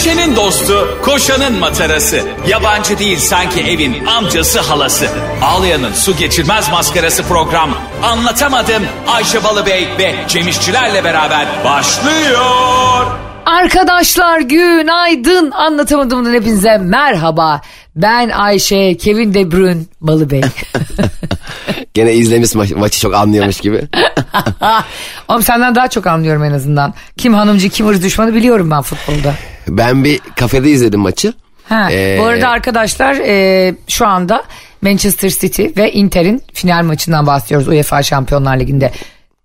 Düşenin dostu, koşanın matarası. Yabancı değil sanki evin amcası halası. Ağlayan'ın su geçirmez maskarası program. Anlatamadım Ayşe Balıbey ve Cemişçilerle beraber başlıyor. Arkadaşlar günaydın anlatamadığımdan hepinize merhaba. Ben Ayşe, Kevin De Bruyne, Balıbey. Gene izlemiş ma- maçı çok anlıyormuş gibi. Oğlum senden daha çok anlıyorum en azından. Kim hanımcı kim hırs düşmanı biliyorum ben futbolda. Ben bir kafede izledim maçı. Ha, Ee, Bu arada arkadaşlar e, şu anda Manchester City ve Inter'in final maçından bahsediyoruz UEFA Şampiyonlar Ligi'nde.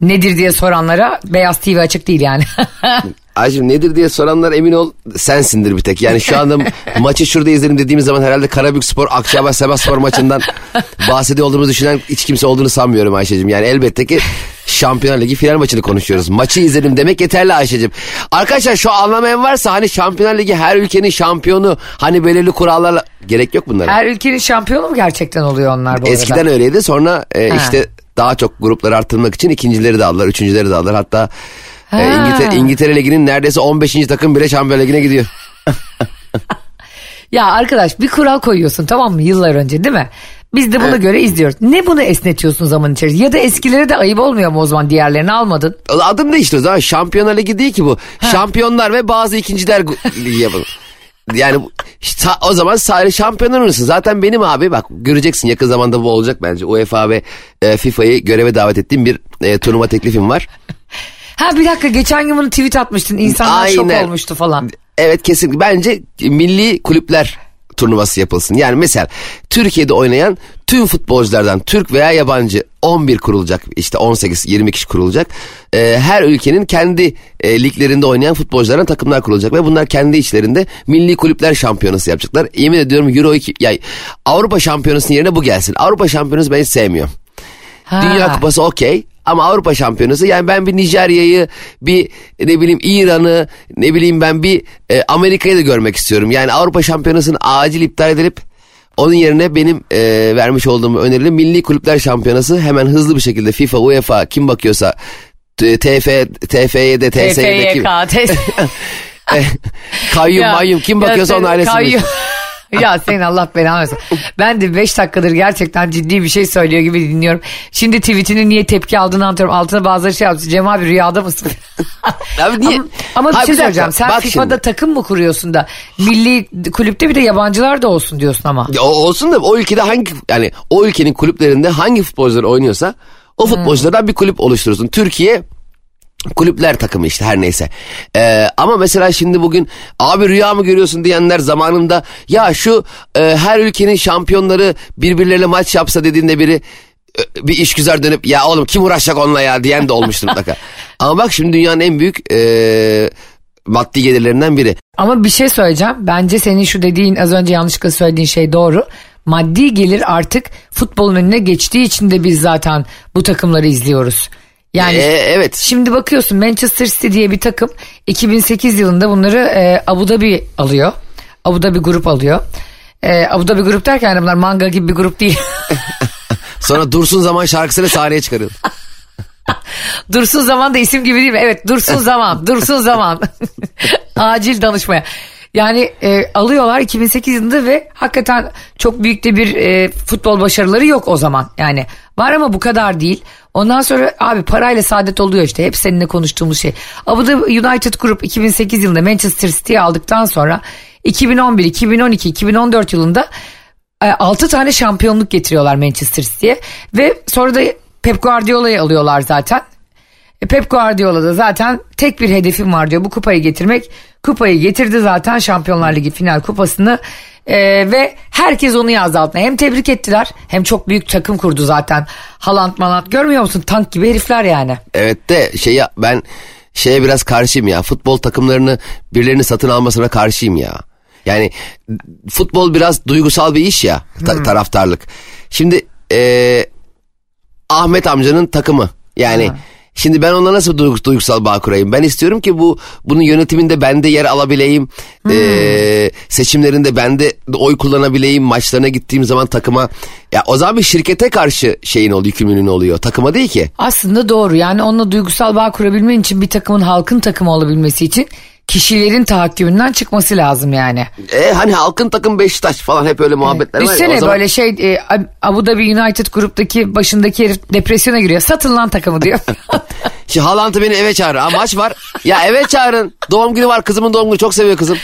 Nedir diye soranlara Beyaz TV açık değil yani. Ayşem nedir diye soranlar emin ol sensindir bir tek. Yani şu anda maçı şurada izledim dediğimiz zaman herhalde Karabük Spor, Akçabat Sebas Spor maçından bahsediyor olduğumuzu düşünen hiç kimse olduğunu sanmıyorum Ayşe'cim. Yani elbette ki Şampiyonlar Ligi final maçını konuşuyoruz. Maçı izledim demek yeterli Ayşe'cim. Arkadaşlar şu anlamayan varsa hani Şampiyonlar Ligi her ülkenin şampiyonu hani belirli kurallarla gerek yok bunlara. Her ülkenin şampiyonu mu gerçekten oluyor onlar bu Eskiden arada? öyleydi sonra e, işte daha çok grupları arttırmak için ikincileri de aldılar, üçüncüleri de aldılar. Hatta e, Ha. İngiltere, İngiltere Ligi'nin neredeyse 15. takım bile Şampiyon Ligi'ne gidiyor. Ya arkadaş bir kural koyuyorsun tamam mı yıllar önce değil mi? Biz de buna göre izliyoruz. Ne bunu esnetiyorsun zaman içerisinde? Ya da eskilere de ayıp olmuyor mu o zaman diğerlerini almadın? Adım değişti o zaman Şampiyonlar Ligi değil ki bu. Şampiyonlar ve bazı ikinciler ligi yapalım. Yani o zaman sadece şampiyonlar oynuyorsun. Zaten benim abi bak göreceksin yakın zamanda bu olacak bence. UEFA ve e, FIFA'yı göreve davet ettiğim bir e, turnuva teklifim var. Ha bir dakika geçen gün bunu tweet atmıştın. İnsanlar şok Aynen. olmuştu falan. Evet kesin. Bence milli kulüpler turnuvası yapılsın. Yani mesela Türkiye'de oynayan tüm futbolculardan Türk veya yabancı 11 kurulacak. işte 18-20 kişi kurulacak. Ee, her ülkenin kendi e, liglerinde oynayan futbolculardan takımlar kurulacak. Ve bunlar kendi içlerinde milli kulüpler şampiyonası yapacaklar. Yemin ediyorum Euro 2, yani Avrupa şampiyonasının yerine bu gelsin. Avrupa şampiyonası ben hiç sevmiyorum. Ha. Dünya Kupası okey ama Avrupa Şampiyonası yani ben bir Nijerya'yı bir ne bileyim İran'ı ne bileyim ben bir e, Amerika'yı da görmek istiyorum. Yani Avrupa Şampiyonası'nı acil iptal edilip onun yerine benim e, vermiş olduğum önerili Milli Kulüpler Şampiyonası hemen hızlı bir şekilde FIFA, UEFA kim bakıyorsa TF, TFY'de, TSY'de kim, TFYK, kayyum Ya, mayyum kim bakıyorsa onun ailesi. kayyum- ya senin Allah belanı versin. Ben de 5 dakikadır gerçekten ciddi bir şey söylüyor gibi dinliyorum. Şimdi tweetinin niye tepki aldığını anlatıyorum. Altına bazıları şey yaptı. Cem abi rüyada mısın? Abi niye? Ama, ama bir şey söyleyeceğim. Sen bak FIFA'da şimdi. takım mı kuruyorsun da milli kulüpte bir de yabancılar da olsun diyorsun ama. Ya olsun da o ülkede hangi yani o ülkenin kulüplerinde hangi futbolcular oynuyorsa Hmm. o futbolculardan bir kulüp oluşturursun. Türkiye kulüpler takımı işte her neyse. Ee, ama mesela şimdi bugün abi rüya mı görüyorsun diyenler zamanında ya şu e, her ülkenin şampiyonları birbirleriyle maç yapsa dediğinde biri bir işgüzar dönüp ya oğlum kim uğraşacak onunla ya diyen de olmuştur mutlaka. ama bak şimdi dünyanın en büyük e, maddi gelirlerinden biri. Ama bir şey söyleyeceğim. Bence senin şu dediğin az önce yanlışlıkla söylediğin şey doğru. Maddi gelir artık futbolun önüne geçtiği için de biz zaten bu takımları izliyoruz. Yani Ee, evet. Şimdi bakıyorsun Manchester City diye bir takım 2008 yılında bunları e, Abu Dhabi alıyor. Abu Dhabi grup alıyor. E, Abu Dhabi grup derken yani bunlar manga gibi bir grup değil. Sonra Dursun Zaman şarkısıyla sahneye çıkarıyor. Dursun Zaman da isim gibi değil mi? Evet Dursun Zaman. Dursun Zaman. Acil danışmaya. Yani e, alıyorlar 2008 yılında ve hakikaten çok büyük de bir e, futbol başarıları yok o zaman. Yani var ama bu kadar değil. Ondan sonra abi parayla saadet oluyor işte. Hep seninle konuştuğumuz şey. Abu Dhabi United Group 2008 yılında Manchester City'yi aldıktan sonra 2011, 2012, 2014 yılında 6 tane şampiyonluk getiriyorlar Manchester City'ye. Ve sonra da Pep Guardiola'yı alıyorlar zaten. E, Pep Guardiola da zaten tek bir hedefim var diyor bu kupayı getirmek. Kupayı getirdi zaten Şampiyonlar Ligi final kupasını E, ve herkes onu yazdı altına. Hem tebrik ettiler hem çok büyük takım kurdu zaten. Haaland Malant görmüyor musun tank gibi herifler yani. Evet de şey ya ben şeye biraz karşıyım ya. Futbol takımlarını birilerini satın almasına karşıyım ya. Yani futbol biraz duygusal bir iş ya ta- taraftarlık. Şimdi eee, Ahmet amcanın takımı yani şimdi ben onunla nasıl duygus- duygusal bağ kurayım? Ben istiyorum ki bu bunun yönetiminde ben de yer alabileyim. Eee, seçimlerinde ben de oy kullanabileyim. Maçlarına gittiğim zaman takıma ya o zaman bir şirkete karşı şeyin oluyor, yükümlülüğün oluyor. Takıma değil ki. Aslında doğru yani onunla duygusal bağ kurabilmen için bir takımın halkın takımı olabilmesi için kişilerin tahakkümünden çıkması lazım yani. E, hani halkın takım Beşiktaş falan hep öyle muhabbetler var. ya. Üstüne zaman- böyle şey e, Abu Dhabi United gruptaki başındaki herif depresyona giriyor. Satın lan takımı diyor. Şimdi Haaland'ı beni eve çağırır. Aa, maç var. Ya eve çağırın. Doğum günü var. Kızımın doğum günü. Çok seviyor kızım.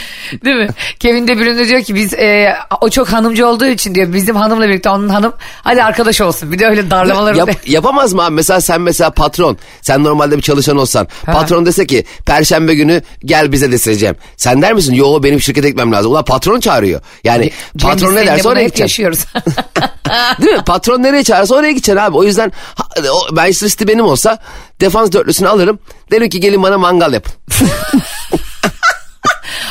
Değil mi? Kevin De Bruyne diyor ki biz e, o çok hanımcı olduğu için diyor bizim hanımla birlikte onun hanım hadi arkadaş olsun. Bir de öyle darlamalar Yap- yapamaz mı abi? Mesela sen mesela patron. Sen normalde bir çalışan olsan. Patron dese ki perşembe günü gel bize deseceğim. Sen der misin? Yo benim şirkete gitmem lazım. Ulan patron çağırıyor. Yani Cem, patron ne derse oraya hep gideceksin. yaşıyoruz. Değil mi? Patron nereye çağırırsa oraya gideceksin abi. O yüzden o, Manchester City benim olsa defans dörtlüsünü alırım. Derim ki gelin bana mangal yapın.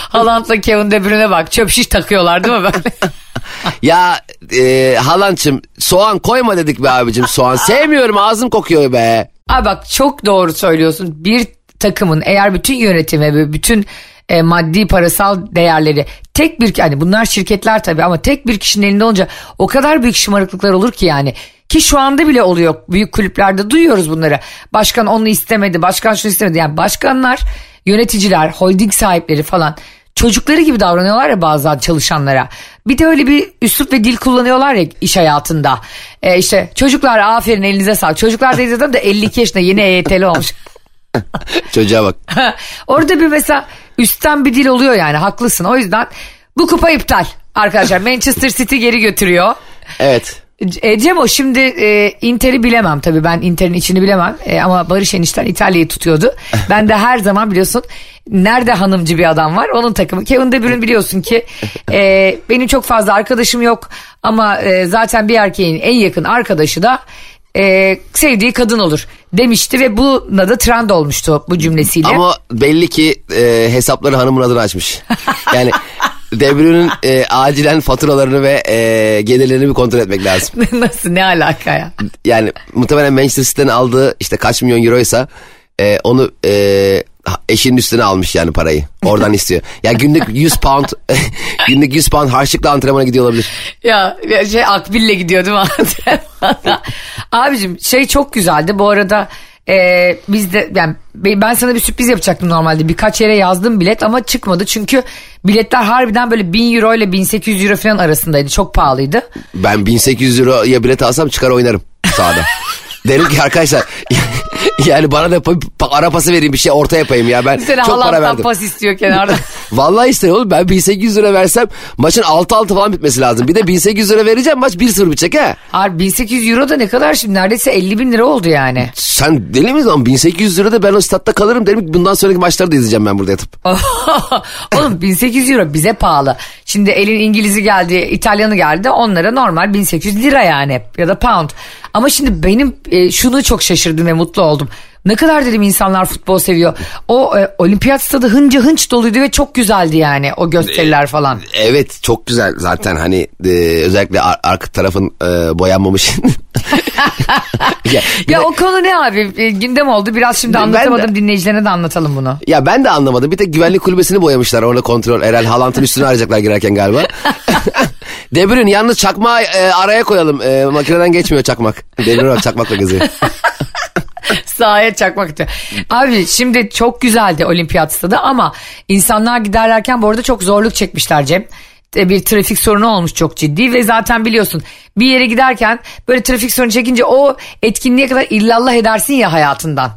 Haaland'la Kevin De Bruyne bak çöp şiş takıyorlar değil mi böyle? ya e, halançım soğan koyma dedik be abicim soğan. Sevmiyorum ağzım kokuyor be. Abi bak çok doğru söylüyorsun. Bir takımın eğer bütün yönetimi ve bütün e, maddi parasal değerleri tek bir hani bunlar şirketler tabii ama tek bir kişinin elinde olunca o kadar büyük şımarıklıklar olur ki yani. Ki şu anda bile oluyor büyük kulüplerde duyuyoruz bunları. Başkan onu istemedi, başkan şunu istemedi. Yani başkanlar, yöneticiler, holding sahipleri falan çocukları gibi davranıyorlar ya bazen çalışanlara. Bir de öyle bir üslup ve dil kullanıyorlar ya iş hayatında. Ee, işte çocuklar aferin elinize sağlık. Çocuklar dediği adam da 52 yaşında yeni EYT'li olmuş. Çocuğa bak. Orada bir mesela üstten bir dil oluyor yani haklısın. O yüzden bu kupa iptal arkadaşlar. Manchester City geri götürüyor. Evet. E, Cemo şimdi e, Inter'i bilemem tabii ben Inter'in içini bilemem E, ama Barış Enişten İtalya'yı tutuyordu. Ben de her zaman biliyorsun nerede hanımcı bir adam var onun takımı. Kevin De Bruyne biliyorsun ki e, benim çok fazla arkadaşım yok ama e, zaten bir erkeğin en yakın arkadaşı da e, sevdiği kadın olur demişti ve buna da trend olmuştu bu cümlesiyle. Ama belli ki e, hesapları hanımın adına açmış. Yani De Bruyne'nin e, acilen faturalarını ve e, gelirlerini bir kontrol etmek lazım. Nasıl ne alaka ya? Yani muhtemelen Manchester City'den aldığı işte kaç milyon euroysa e, onu e, eşinin üstüne almış yani parayı. Oradan istiyor. Ya günlük 100 pound günlük 100 pound harçlıkla antrenmana gidiyor olabilir. Ya şey Akbil'le gidiyor değil mi antrenmana? Abicim şey çok güzeldi bu arada e, biz de yani be- ben sana bir sürpriz yapacaktım normalde birkaç yere yazdım bilet ama çıkmadı çünkü biletler harbiden böyle 1000 euro ile 1800 euro falan arasındaydı çok pahalıydı. Ben 1800 euroya bilet alsam çıkar oynarım sahada. Derim ki arkadaşlar yani bana da ara pası vereyim bir şey orta yapayım ya ben Seni çok para verdim. pas istiyor kenarda. Vallahi isterim oğlum ben 1800 lira versem maçın 6-6 falan bitmesi lazım. Bir de 1800 lira vereceğim maç 1-0 bitecek ha. Harbi 1800 euro da ne kadar şimdi neredeyse 50 bin lira oldu yani. Sen deli misin lan 1800 lira da ben o statta kalırım derim ki bundan sonraki maçları da izleyeceğim ben burada yatıp. Oğlum 1800 euro bize pahalı. Şimdi elin İngiliz'i geldi, İtalyanı geldi. Onlara normal 1800 lira yani ya da pound. Ama şimdi benim e, şunu çok şaşırdım ve mutlu oldum. Ne kadar dedim insanlar futbol seviyor. O e, olimpiyat stadı hınca hınç doluydu ve çok güzeldi yani o gösteriler falan. Evet çok güzel zaten hani e, özellikle ar- arka tarafın e, boyanmamış. ya, Ya o konu ne abi? E, gündem oldu. Biraz şimdi Ben de- anlatamadım dinleyicilerine de anlatalım bunu. Ya ben de anlamadım. Bir tek güvenlik kulübesini boyamışlar. Orada kontrol. Herhal Haaland'ın üstünü arayacaklar girerken galiba. De Bruyne yalnız çakmağı e, araya koyalım. E, makineden geçmiyor çakmak. De Bruyne çakmakla geziyor. Sahaya çakmak istiyor. Abi şimdi çok güzeldi olimpiyat stadı ama insanlar giderlerken bu arada çok zorluk çekmişler Cem. E, Bir trafik sorunu olmuş çok ciddi ve zaten biliyorsun bir yere giderken böyle trafik sorunu çekince o etkinliğe kadar illallah edersin ya hayatından.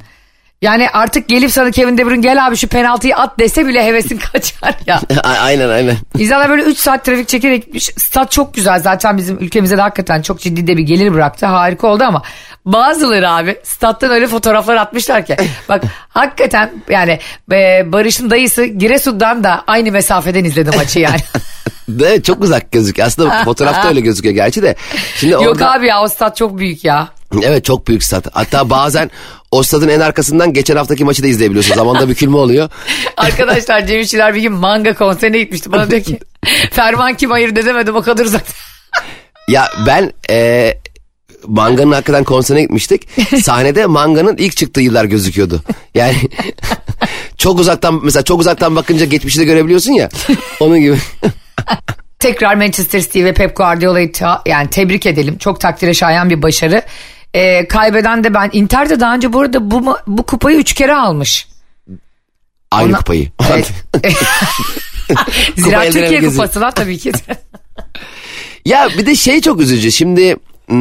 Yani artık gelip sana Kevin De Bruyne gel abi şu penaltıyı at dese bile hevesin kaçar ya. Aynen aynen. İnsanlar böyle 3 saat trafik çekerek gitmiş. Stat çok güzel. Zaten bizim ülkemize de hakikaten çok ciddi de bir gelir bıraktı. Harika oldu ama bazıları abi stat'tan öyle fotoğraflar atmışlar ki. Bak hakikaten yani e, Barış'ın dayısı Giresun'dan da aynı mesafeden izledi maçı yani. De, çok uzak gözüküyor. Aslında fotoğrafta öyle gözüküyor gerçi de. Şimdi Yok orada, abi ya o stat çok büyük ya. Evet çok büyük stat. Hatta bazen o stadın en arkasından geçen haftaki maçı da izleyebiliyorsun. Zamanda bükülme oluyor. Arkadaşlar Cem İşçiler bir gün manga konserine gitmişti. Bana diyor ki Ferman kim ayırt edemedim o kadar uzak. Ya ben e, Manga'nın hakikaten konserine gitmiştik. Sahnede Manga'nın ilk çıktığı yıllar gözüküyordu. Yani çok uzaktan mesela çok uzaktan bakınca geçmişi de görebiliyorsun ya. Onun gibi. Tekrar Manchester City ve Pep Guardiola'yı yani tebrik edelim. Çok takdire şayan bir başarı. Ee, kaybeden de ben. Inter de daha önce bu arada bu, bu kupayı üç kere almış. Aynı Ona- kupayı. Evet. Zira Türkiye kupası lan tabii ki. Ya bir de şey çok üzücü. Şimdi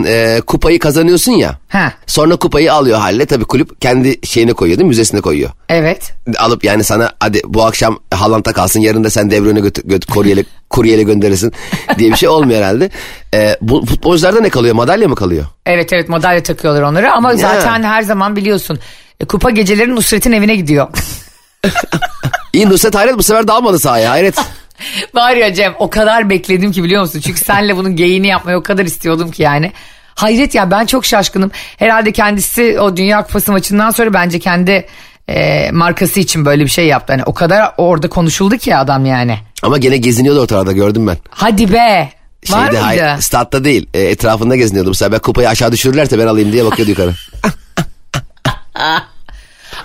e, kupayı kazanıyorsun ya. ha, Sonra kupayı alıyor haline. Tabii kulüp kendi şeyine koyuyor değil mi? Müzesine koyuyor. evet. Alıp yani sana hadi bu akşam Haaland'a kalsın yarın da sen De Bruyne götür, götür, kuryeyle, kuryeyle gönderirsin diye bir şey olmuyor herhalde. E, bu futbolcularda ne kalıyor? Madalya mı kalıyor? Evet evet madalya takıyorlar onlara ama zaten her zaman biliyorsun e, kupa geceleri Nusret'in evine gidiyor. İyi Nusret Hayret bu sefer dalmadı sahaya hayret. Var ya Cem o kadar bekledim ki biliyor musun? Çünkü senle bunun geyini yapmayı o kadar istiyordum ki yani. Hayret ya ben çok şaşkınım. Herhalde kendisi o Dünya Kupası maçından sonra bence kendi e, markası için böyle bir şey yaptı. Hani o kadar orada konuşuldu ki adam yani. Ama gene geziniyordu ortalarda gördüm ben. Hadi be. Var Şeyde, mıydı? hay- statta değil e, etrafında geziniyordu. Bu sefer kupayı aşağı düşürürlerse ben alayım diye bakıyordu yukarı.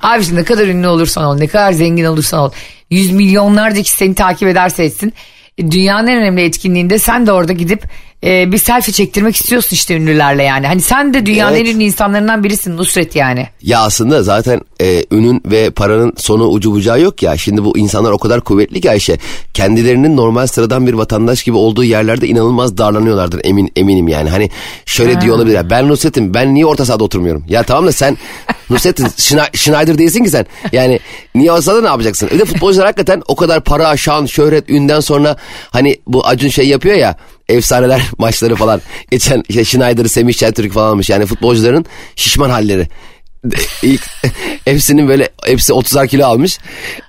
Abi şimdi ne kadar ünlü olursan ol, ne kadar zengin olursan ol. Yüz milyonlarca kişi seni takip ederse etsin. e, Dünyanın en önemli etkinliğinde sen de orada gidip e, bir selfie çektirmek istiyorsun işte ünlülerle yani. Hani sen de dünyanın Evet. en ünlü insanlarından birisin Nusret yani. Ya aslında zaten e, ünün ve paranın sonu ucu bucağı yok ya. Şimdi bu insanlar o kadar kuvvetli ki Ayşe. Kendilerinin normal sıradan bir vatandaş gibi olduğu yerlerde inanılmaz darlanıyorlardır emin eminim yani. Hani şöyle diyor olabilir. ya, Ben Nusret'im ben niye orta sahada oturmuyorum? Ya tamam da sen Nusret'in Schne- Schneider değilsin ki sen. Yani niye orta sahada ne yapacaksın? Bir de futbolcular hakikaten o kadar para, şan, şöhret, ünden sonra hani bu Acun şey yapıyor ya efsaneler maçları falan. Geçen işte Schneider'ı Semih Şentürk falan almış. Yani futbolcuların şişman halleri. İlk hepsinin böyle hepsi 30'ar kilo almış.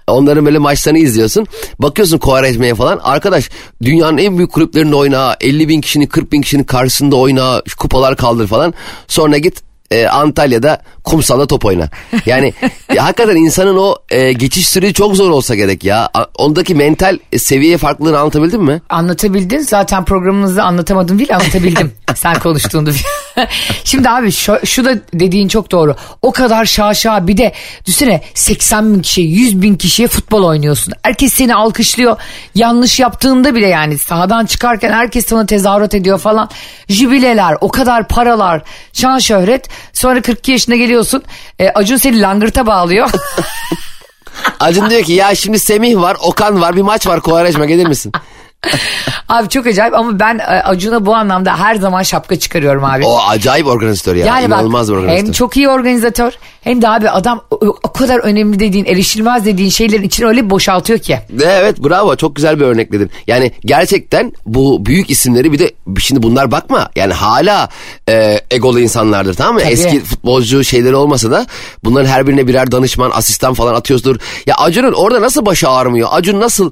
Onların böyle maçlarını izliyorsun. Bakıyorsun Kovarejme'ye falan. Arkadaş dünyanın en büyük kulüplerinde oyna. 50 bin kişinin 40 bin kişinin karşısında oyna. Kupalar kaldır falan. Sonra git e, Antalya'da kumsalda top oyna. Yani ya, hakikaten insanın o e, geçiş süreci çok zor olsa gerek ya. A- Ondaki mental e, seviye farklılığını anlatabildim mi? Anlatabildin zaten programımızı anlatamadım değil anlatabildim sen konuştuğunda. Şimdi abi şu, şu da dediğin çok doğru. O kadar şaşa bir de düşünsene 80 bin kişi 100 bin kişiye futbol oynuyorsun. Herkes seni alkışlıyor. Yanlış yaptığında bile yani sahadan çıkarken herkes sana tezahürat ediyor falan. Jübileler o kadar paralar şan şöhret. Sonra 42 yaşına geliyorsun e, Acun seni langırta bağlıyor. Acun diyor ki ya şimdi Semih var, Okan var, bir maç var Kovarejme gelir misin? abi çok acayip ama ben e, Acun'a bu anlamda her zaman şapka çıkarıyorum abi. O acayip organizatör ya. Yani bak İnanılmaz bir organizatör. hem çok iyi organizatör hem de abi adam o, o kadar önemli dediğin erişilmez dediğin şeylerin içini öyle boşaltıyor ki. Evet bravo çok güzel bir örnekledin. Yani gerçekten bu büyük isimleri bir de şimdi bunlar bakma yani hala e, egolu insanlardır tamam mı? Tabii. Eski futbolcu şeyleri olmasa da bunların her birine birer danışman asistan falan atıyoruzdur. Ya Acun'un orada nasıl başı ağrımıyor? Acun nasıl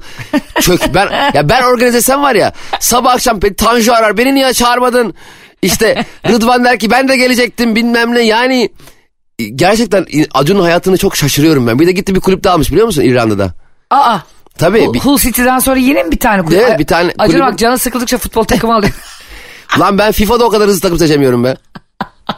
çök ben ya ben organize etsem var ya sabah akşam Tanju arar beni niye çağırmadın? İşte Rıdvan der ki ben de gelecektim bilmem ne yani gerçekten Acun'un hayatını çok şaşırıyorum ben. Bir de gitti bir kulüpte almış biliyor musun İrlanda'da? Aa. Tabii. Hull- Hull City'den sonra yine mi bir tane kulüp? Evet, bir tane Acun kulübün- bak canı sıkıldıkça futbol takımı alıyor. Lan ben FIFA'da o kadar hızlı takım seçemiyorum be.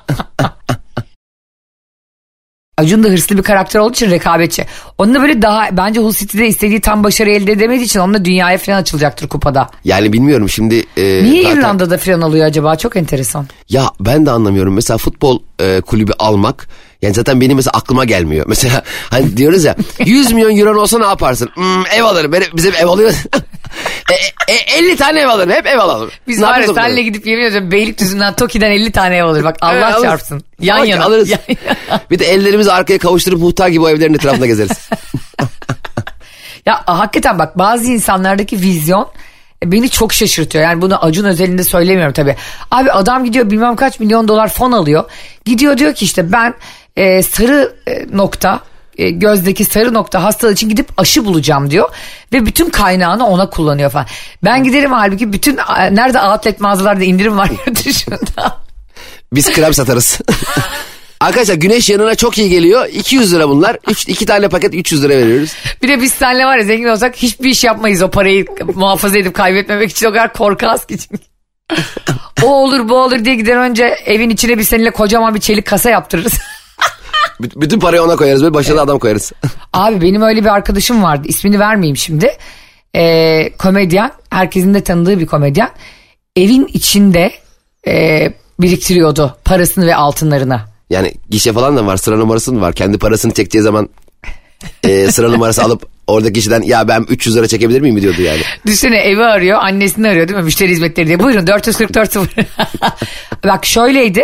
Acun da hırslı bir karakter olduğu için rekabetçi. Onunla böyle daha bence Hull City'de istediği tam başarı elde edemediği için onunla dünyaya falan açılacaktır kupada. Yani bilmiyorum şimdi. e, Niye zaten- İrlanda'da falan alıyor acaba? Çok enteresan. Ya ben de anlamıyorum. Mesela futbol e, kulübü almak. Yani zaten benim mesela aklıma gelmiyor. Mesela hani diyoruz ya 100 milyon euro olsa ne yaparsın? Hmm, ev alırım. Benim, bizim ev alıyor. e, e, 50 tane ev alırım. Hep ev alalım. Biz Ne var ya senle gidip yemin ediyorum Beylikdüzü'nden Toki'den 50 tane ev alır. Bak Allah Evet, alırız. çarpsın. Yan Bak, yana. Alırız. Yan yana. bir de ellerimizi arkaya kavuşturup muhtar gibi o evlerin etrafında gezeriz. Ya hakikaten bak bazı insanlardaki vizyon e, beni çok şaşırtıyor. Yani bunu Acun özelinde söylemiyorum tabii. Abi adam gidiyor bilmem kaç milyon dolar fon alıyor. Gidiyor diyor ki işte ben e, sarı e, nokta e, gözdeki sarı nokta hastalığı için gidip aşı bulacağım diyor. Ve bütün kaynağını ona kullanıyor falan. Ben giderim halbuki bütün nerede outlet mağazalarda indirim var yurt dışında. Biz krem satarız. Arkadaşlar güneş yanına çok iyi geliyor. 200 lira bunlar. 3 iki tane paket 300 lira veriyoruz. Bir de biz seninle var ya zengin olsak hiçbir iş yapmayız o parayı muhafaza edip kaybetmemek için o kadar korkağız ki. o olur bu olur diye gider önce evin içine bir seninle kocaman bir çelik kasa yaptırırız. B- bütün parayı ona koyarız. Böyle başına adam koyarız. Abi benim öyle bir arkadaşım vardı ismini vermeyeyim şimdi. Ee, komedyen herkesin de tanıdığı bir komedyen. Evin içinde e, biriktiriyordu parasını ve altınlarını. Yani gişe falan da var. Sıra numarası mı var? Kendi parasını çekeceği zaman e, sıra numarası alıp oradaki kişiden ya ben 300 lira çekebilir miyim diyordu yani. Düşünsene evi arıyor annesini arıyor değil mi müşteri hizmetleri diye. Buyurun 444 0. Bak şöyleydi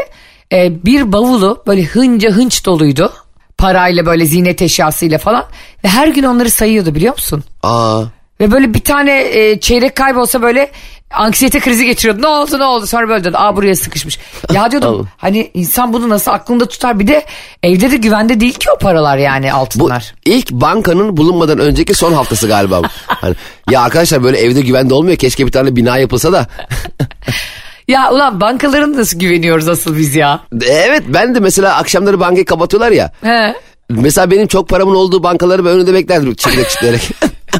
e, bir bavulu böyle hınca hınç doluydu. Parayla böyle ziynet eşyasıyla falan. Ve her gün onları sayıyordu biliyor musun? Aa. Ve böyle bir tane e, çeyrek kaybolsa böyle anksiyete krizi geçiriyordu. Ne oldu ne oldu sonra böyle dedi. Aa buraya sıkışmış. Ya diyordum hani insan bunu nasıl aklında tutar bir de evde de güvende değil ki o paralar yani Bu altınlar. ilk bankanın bulunmadan önceki son haftası galiba. bu. hani, ya arkadaşlar böyle evde güvende olmuyor. Keşke bir tane bina yapılsa da. Ya ulan bankaların nasıl güveniyoruz asıl biz ya? evet ben de mesela akşamları bankayı kapatıyorlar ya. He. Mesela benim çok paramın olduğu bankaları ben önünde beklerdim çekirdek çitleyerek.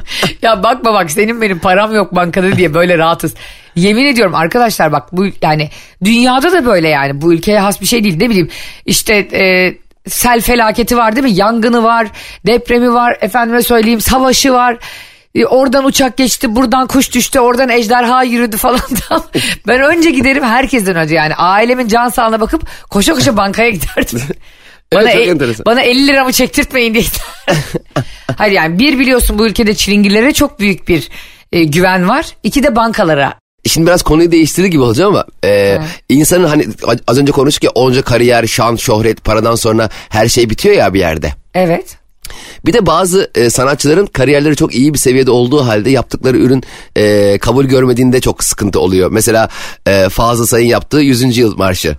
ya bakma bak senin benim param yok bankada diye böyle rahatız. Yemin ediyorum arkadaşlar bak bu yani dünyada da böyle yani bu ülkeye has bir şey değil ne bileyim işte e, sel felaketi var değil mi yangını var depremi var efendime söyleyeyim savaşı var. E, Oradan uçak geçti, buradan kuş düştü, oradan ejderha yürüdü falan. ben önce giderim herkesten önce yani ailemin can sağlığına bakıp koşa koşa bankaya giderdim. Evet, bana, çok e- enteresan. bana 50 liramı çektirtmeyin diye. Hayır yani bir biliyorsun bu ülkede çilingirlere çok büyük bir e, güven var. İki de bankalara. Şimdi biraz konuyu değiştirdi gibi olacağım ama e, insanın hani az önce konuştuk ya onca kariyer, şan, şöhret, paradan sonra her şey bitiyor ya bir yerde. Evet. Bir de bazı e, sanatçıların kariyerleri çok iyi bir seviyede olduğu halde yaptıkları ürün e, kabul görmediğinde çok sıkıntı oluyor. Mesela e, Fazıl Say'ın yaptığı 100. yıl marşı.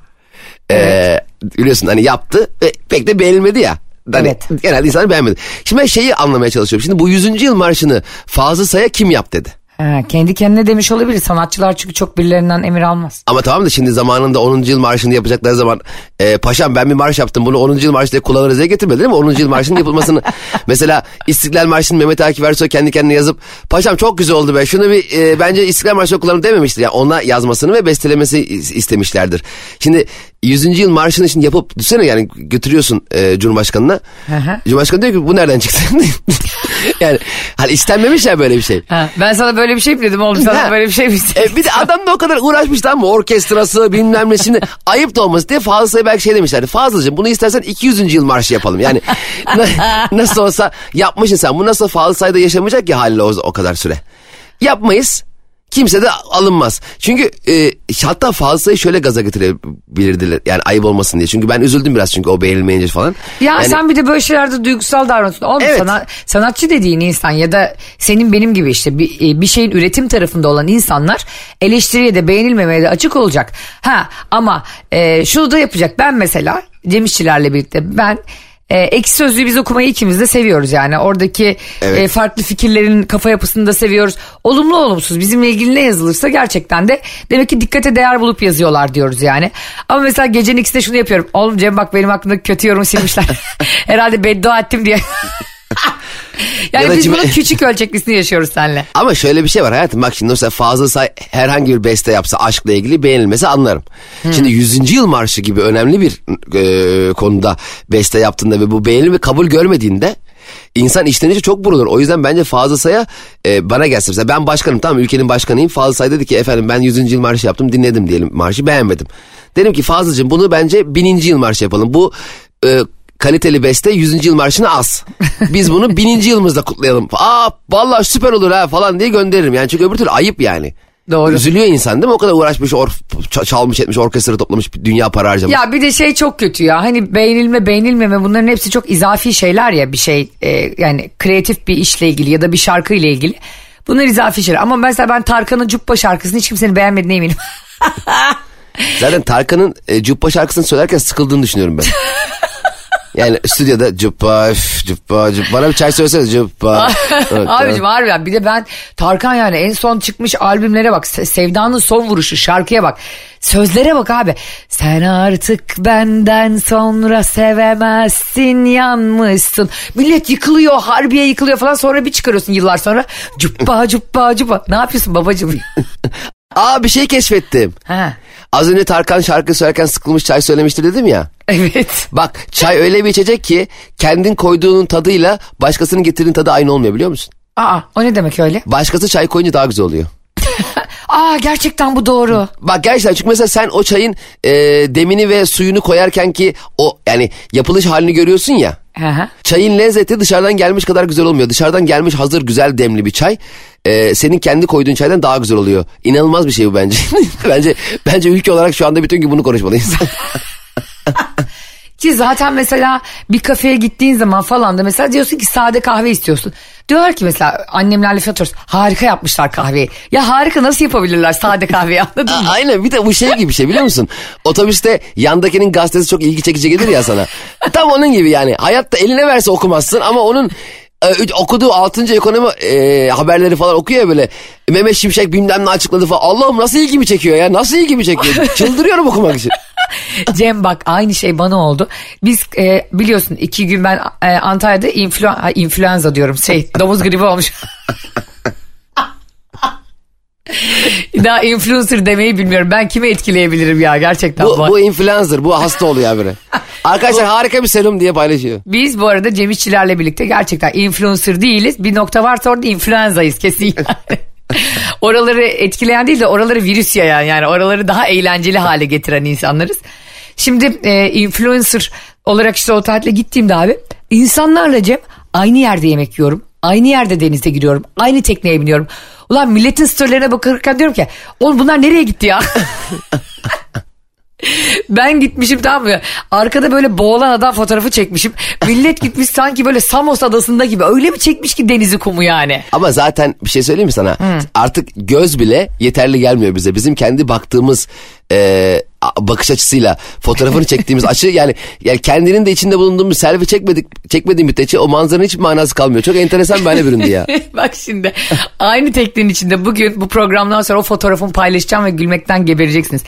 E, biliyorsun hani yaptı ve pek de beğenilmedi ya. Hani Evet. Genelde insanlar beğenmedi. Şimdi ben şeyi anlamaya çalışıyorum. Şimdi bu 100. yıl marşını Fazıl Say'a kim yap dedi? Ha, kendi kendine demiş olabilir. Sanatçılar çünkü çok birilerinden emir almaz. Ama tamam da şimdi zamanında 10. yıl marşını yapacakları zaman e, paşam ben bir marş yaptım bunu 10. yıl marşı diye kullanırız diye getirmedi değil mi? 10. yıl marşının yapılmasını mesela İstiklal Marşı'nı Mehmet Akif Ersoy kendi kendine yazıp paşam çok güzel oldu be şunu bir e, bence İstiklal Marşı'na kullanın dememiştir. Yani ona yazmasını ve bestelemesi is- istemişlerdir. Şimdi 100. yıl marşını şimdi yapıp düşünsene yani götürüyorsun e, Cumhurbaşkanı'na. Hı. Cumhurbaşkanı diyor ki bu nereden çıktı? yani hani istenmemiş ya böyle bir şey. Ha, ben sana böyle bir şey mi dedim oğlum sana Ha. böyle bir şey mi istedim? E, bir de adam da o kadar uğraşmış tamam mı? Orkestrası bilmem ne şimdi ayıp da olması diye Fazıl Say'a belki şey demişlerdi. Fazıl'cığım bunu istersen 200. yıl marşı yapalım. Yani na- nasıl olsa yapmışsın sen. Bu nasıl Fazıl Say'da yaşamayacak ya haliyle o, o kadar süre. Yapmayız. Kimse de alınmaz. Çünkü e, hatta Fazıl Say'ı şöyle gaza getirebilirdiler. Yani ayıp olmasın diye. Çünkü ben üzüldüm biraz çünkü o beğenilmeyince falan. Ya Yani- sen bir de böyle şeylerde duygusal davranıyorsun. Oğlum Evet. sana, sanatçı dediğin insan ya da senin benim gibi işte bir, e, bir şeyin üretim tarafında olan insanlar eleştiriye de beğenilmemeye de açık olacak. Ha ama e, şunu da yapacak. Ben mesela Cem İşçilerle birlikte ben e, ekşi sözlüğü biz okumayı ikimiz de seviyoruz yani. Oradaki Evet. e, farklı fikirlerin kafa yapısını da seviyoruz. Olumlu olumsuz bizimle ilgili ne yazılırsa gerçekten de demek ki dikkate değer bulup yazıyorlar diyoruz yani. Ama mesela gecenin ikisinde şunu yapıyorum. Oğlum Cem bak benim hakkımda kötü yorum silmişler. Herhalde beddua ettim diye. yani Ya biz cime- bunun küçük ölçeklisini yaşıyoruz seninle. Ama şöyle bir şey var hayatım bak şimdi mesela Fazıl Say herhangi bir beste yapsa aşkla ilgili beğenilmesi anlarım. Şimdi 100. yıl marşı gibi önemli bir e, konuda beste yaptığında ve bu beğenilme ve kabul görmediğinde insan içten içe çok burulur. O yüzden bence Fazıl Say'a e, bana gelsin. Mesela ben başkanım tamam ülkenin başkanıyım. Fazıl Say dedi ki efendim ben 100. yıl marşı yaptım dinledim diyelim marşı beğenmedim. Dedim ki Fazıl'cığım bunu bence 1000. yıl marşı yapalım. Bu e, kaliteli beste 100. yıl marşını az. Biz bunu 1000. yılımızda kutlayalım. Aa vallahi süper olur ha falan diye gönderirim. Yani çünkü öbür türlü ayıp yani. Doğru. Üzülüyor insan değil mi? O kadar uğraşmış, or, çalmış etmiş, orkestra toplamış, dünya para harcamış. Ya bir de şey çok kötü ya hani beğenilme beğenilmeme bunların hepsi çok izafi şeyler ya bir şey e, yani kreatif bir işle ilgili ya da bir şarkı ile ilgili. Bunlar izafi şeyler ama mesela ben Tarkan'ın Cuppa şarkısını hiç kimsenin beğenmediğine eminim. Zaten Tarkan'ın e, Cuppa şarkısını söylerken sıkıldığını düşünüyorum ben. yani stüdyoda cuppa, üf, cuppa, cuppa. Bana bir çay söylesene cuppa. Evet, Abicim harbiden bir de ben Tarkan yani en son çıkmış albümlere bak. Se- Sevda'nın son vuruşu şarkıya bak. Sözlere bak abi. Sen artık benden sonra sevemezsin yanmışsın. Millet yıkılıyor harbiye yıkılıyor falan. Sonra bir çıkarıyorsun yıllar sonra. Cuppa cuppa cuppa. Ne yapıyorsun babacım Aa bir şey keşfettim. ha Az önce Tarkan şarkı söylerken sıkılmış çay söylemiştir dedim ya. evet Bak çay öyle bir içecek ki kendin koyduğunun tadıyla başkasının getirdiğin tadı aynı olmuyor biliyor musun? aa o ne demek öyle Başkası çay koyunca daha güzel oluyor. aa gerçekten bu doğru Bak gerçekten çünkü mesela sen o çayın e, demini ve suyunu koyarken ki o yani yapılış halini görüyorsun ya. Hı hı. Çayın lezzeti dışarıdan gelmiş kadar güzel olmuyor. Dışarıdan gelmiş hazır güzel demli bir çay e, senin kendi koyduğun çaydan daha güzel oluyor. İnanılmaz bir şey bu bence. bence bence ülke olarak şu anda bütün gün bunu konuşmalıyız. Ki zaten mesela bir kafeye gittiğin zaman falan da mesela diyorsun ki sade kahve istiyorsun. Diyorlar ki mesela annemlerle fiyatıyoruz. Harika yapmışlar kahveyi. Ya harika nasıl yapabilirler sade kahveyi anladın mı? Aynen bir de bu şey gibi bir şey biliyor musun? Otobüste yandakinin gazetesi çok ilgi çekici gelir ya sana. Tam onun gibi yani. Hayatta eline verse okumazsın ama onun okuduğu 6. ekonomi e, haberleri falan okuyor ya böyle. Mehmet Şimşek bilmem ne açıkladı falan. Allah'ım nasıl ilgimi çekiyor ya? Nasıl ilgimi çekiyor? Çıldırıyorum okumak için. Cem bak aynı şey bana oldu. Biz e, biliyorsun iki gün ben e, Antalya'da influ influenza diyorum şey domuz gribi olmuş. Daha influencer demeyi bilmiyorum. Ben kimi etkileyebilirim ya gerçekten. Bu, bu- bu influencer, bu hasta oluyor böyle. Arkadaşlar harika bir serum diye paylaşıyor. Biz bu arada Cem İşçilerle birlikte gerçekten influencer değiliz. Bir nokta varsa orada influenzayız kesin yani. oraları etkileyen değil de oraları virüs yayan yani oraları daha eğlenceli hale getiren insanlarız. Şimdi e, influencer olarak işte o tatile gittiğimde abi insanlarla Cem aynı yerde yemek yiyorum. Aynı yerde denize giriyorum. Aynı tekneye biniyorum. Ulan milletin storylerine bakarken diyorum ki oğlum bunlar nereye gitti ya? Ben gitmişim tamam mı? Arkada böyle boğulan adam fotoğrafı çekmişim. Millet gitmiş sanki böyle Samos adasında gibi. Öyle mi çekmiş ki denizi kumu yani? Ama zaten bir şey söyleyeyim mi sana? Artık göz bile yeterli gelmiyor bize. Bizim kendi baktığımız e, bakış açısıyla fotoğrafını çektiğimiz açı yani yani kendinin de içinde bulunduğumuz selfie çekmedik çekmediğim müddetçe o manzaranın hiç manası kalmıyor. Çok enteresan bir hale büründü ya. Bak şimdi aynı teknenin içinde bugün bu programdan sonra o fotoğrafımı paylaşacağım ve gülmekten gebereceksiniz.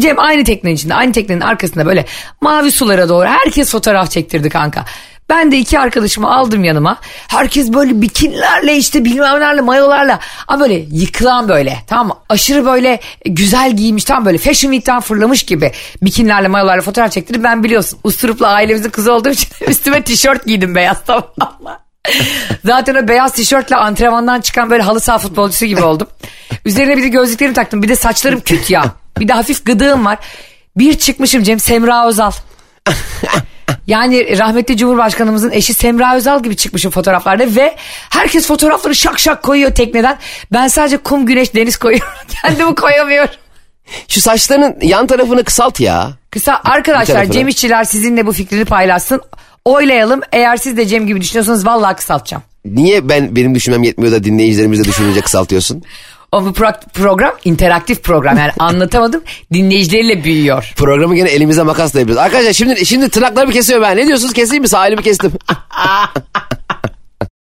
Cem aynı teknenin içinde aynı teknenin arkasında böyle mavi sulara doğru herkes fotoğraf çektirdi kanka. Ben de iki arkadaşımı aldım yanıma. Herkes böyle bikinilerle işte bilmemlerle mayolarla. Ama böyle yıkılan böyle tamam mı? Aşırı böyle güzel giymiş tam böyle Fashion Week'ten fırlamış gibi bikinilerle mayolarla fotoğraf çektirdim. Ben biliyorsun usturupla ailemizin kızı olduğum için üstüme tişört giydim beyaz tamam mı? Zaten o beyaz tişörtle antrenmandan çıkan böyle halı saha futbolcusu gibi oldum. Üzerine bir de gözlüklerimi taktım. Bir de saçlarım küt ya. Bir de hafif gıdığım var. Bir çıkmışım Cem Semra Özal. Yani rahmetli Cumhurbaşkanımızın eşi Semra Özal gibi çıkmışım fotoğraflarda ve herkes fotoğrafları şak şak koyuyor tekneden. Ben sadece kum, güneş, deniz koyuyorum. Kendimi koyamıyorum. Şu saçlarının yan tarafını kısalt ya. Kısa arkadaşlar tarafını. Cem İşçiler sizinle bu fikrini paylaşsın. Oylayalım. Eğer siz de Cem gibi düşünüyorsanız vallahi kısaltacağım. Niye ben benim düşünmem yetmiyor da dinleyicilerimiz de düşününce kısaltıyorsun? O bu pro- program interaktif program yani anlatamadım dinleyicileriyle büyüyor. Programı gene elimize makasla yapıyoruz. Arkadaşlar şimdi şimdi tırnaklarımı kesiyorum ben. Ne diyorsunuz keseyim mi? Sağ elimi kestim.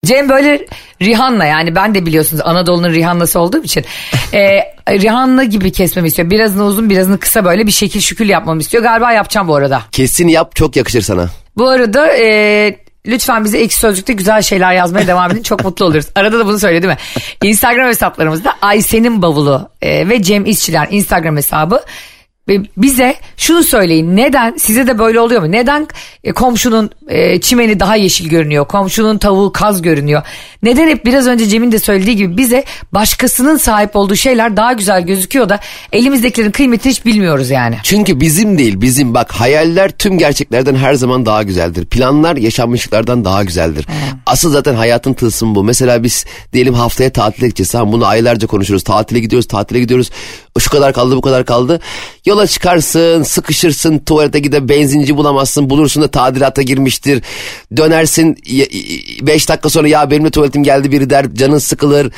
Cem böyle Rihanna yani ben de biliyorsunuz Anadolu'nun Rihanna'sı olduğum için e, Rihanna gibi kesmemi istiyor. Birazını uzun birazını kısa böyle bir şekil şükül yapmamı istiyor. Galiba yapacağım bu arada. Kesin yap çok yakışır sana. Bu arada e, lütfen bize ekşi sözlükte güzel şeyler yazmaya devam edin. Çok mutlu oluruz. Arada da bunu söyle değil mi? Instagram hesaplarımızda Aysen'in bavulu e, ve Cem İşçiler Instagram hesabı. Bize şunu söyleyin neden size de böyle oluyor mu? Neden e, komşunun e, çimeni daha yeşil görünüyor? Komşunun tavuğu kaz görünüyor? Neden hep biraz önce Cem'in de söylediği gibi bize başkasının sahip olduğu şeyler daha güzel gözüküyor da elimizdekilerin kıymetini hiç bilmiyoruz yani. Çünkü bizim değil bizim bak hayaller tüm gerçeklerden her zaman daha güzeldir. Planlar yaşanmışlıklardan daha güzeldir. Asıl zaten hayatın tılsımı bu. Mesela biz diyelim haftaya tatile gideceğiz. Tamam bunu aylarca konuşuruz. Tatile gidiyoruz tatile gidiyoruz. Şu kadar kaldı bu kadar kaldı. Yola çıkarsın sıkışırsın tuvalete gide benzinci bulamazsın. Bulursun da tadilata girmiştir. Dönersin 5 dakika sonra ya benim de tuvaletim geldi biri der canın sıkılır.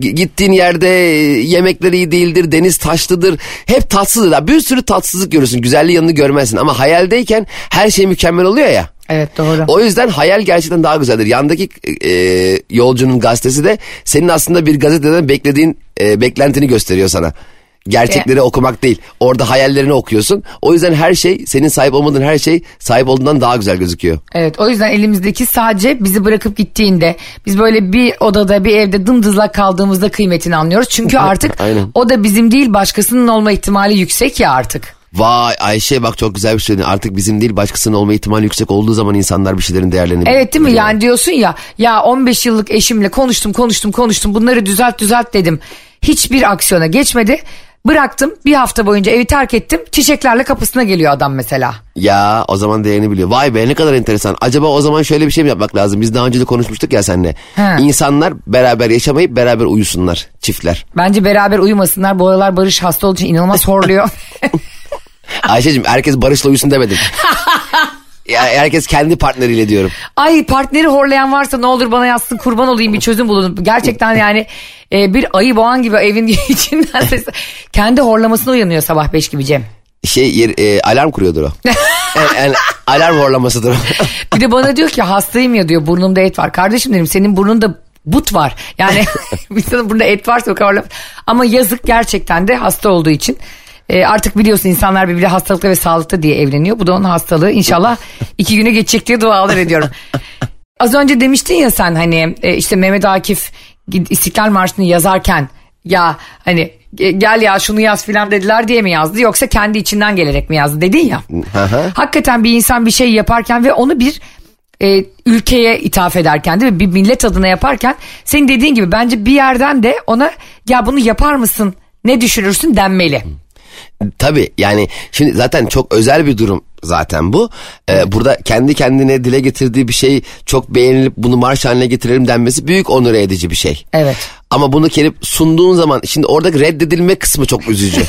G- Gittiğin yerde e, yemekler iyi değildir deniz taşlıdır. Hep tatsızdır. Bir sürü tatsızlık görürsün. Güzelliği yanını görmezsin. Ama hayaldeyken her şey mükemmel oluyor ya. Evet doğru. O yüzden hayal gerçekten daha güzeldir. Yandaki e, yolcunun gazetesi de senin aslında bir gazeteden beklediğin e, beklentini gösteriyor sana. Gerçekleri okumak değil. Orada hayallerini okuyorsun. O yüzden her şey senin sahip olmadığın her şey sahip olduğundan daha güzel gözüküyor. Evet o yüzden elimizdeki sadece bizi bırakıp gittiğinde biz böyle bir odada bir evde dımdızlak kaldığımızda kıymetini anlıyoruz. Çünkü artık o da bizim değil başkasının olma ihtimali yüksek ya artık. Vay Ayşe bak çok güzel bir şey söyledin. Artık bizim değil başkasının olma ihtimali yüksek olduğu zaman insanlar bir şeylerin değerlerini Evet değil mi? biliyor. Yani diyorsun ya ya 15 yıllık eşimle konuştum konuştum konuştum bunları düzelt düzelt dedim. Hiçbir aksiyona geçmedi. Bıraktım bir hafta boyunca evi terk ettim. Çiçeklerle kapısına geliyor adam mesela. Ya o zaman değerini biliyor. Vay be ne kadar enteresan. Acaba o zaman şöyle bir şey mi yapmak lazım? Biz daha önce de konuşmuştuk ya seninle. Ha. İnsanlar beraber yaşamayıp beraber uyusunlar çiftler. Bence beraber uyumasınlar. Bu aralar Barış hasta olduğu için inanılmaz horluyor. Ayşe'cim herkes Barış'la uyusun demedim. ya herkes kendi partneriyle diyorum. Ay partneri horlayan varsa ne olur bana yazsın kurban olayım bir çözüm bulun. Gerçekten yani e, bir ayı boğan gibi evin içinden ses. Kendi horlamasına uyanıyor sabah beş gibi Cem. Şey yer, e, alarm kuruyordur o. yani, yani alarm horlamasıdır o. Bir de bana diyor ki hastayım ya diyor burnumda et var. Kardeşim dedim senin burnunda but var. Yani insanın burnunda et varsa o kadar Ama yazık gerçekten de hasta olduğu için. E, artık biliyorsun insanlar birbiri hastalıklı ve sağlıklı diye evleniyor. Bu da onun hastalığı. İnşallah iki güne geçecek diye dualar ediyorum. Az önce demiştin ya sen hani e, işte Mehmet Akif İstiklal Marşı'nı yazarken ya hani "Ge- gel ya şunu yaz filan dediler diye mi yazdı yoksa kendi içinden gelerek mi yazdı dedin ya. Hakikaten bir insan bir şey yaparken ve onu bir e, ülkeye ithaf ederken değil mi? Bir millet adına yaparken senin dediğin gibi bence bir yerden de ona ya bunu yapar mısın ne düşünürsün denmeli. Tabii yani şimdi zaten çok özel bir durum zaten bu. Ee, burada kendi kendine dile getirdiği bir şey çok beğenilip bunu marş haline getirelim denmesi büyük onur edici bir şey. Evet. Ama bunu gelip sunduğun zaman şimdi oradaki reddedilme kısmı çok üzücü.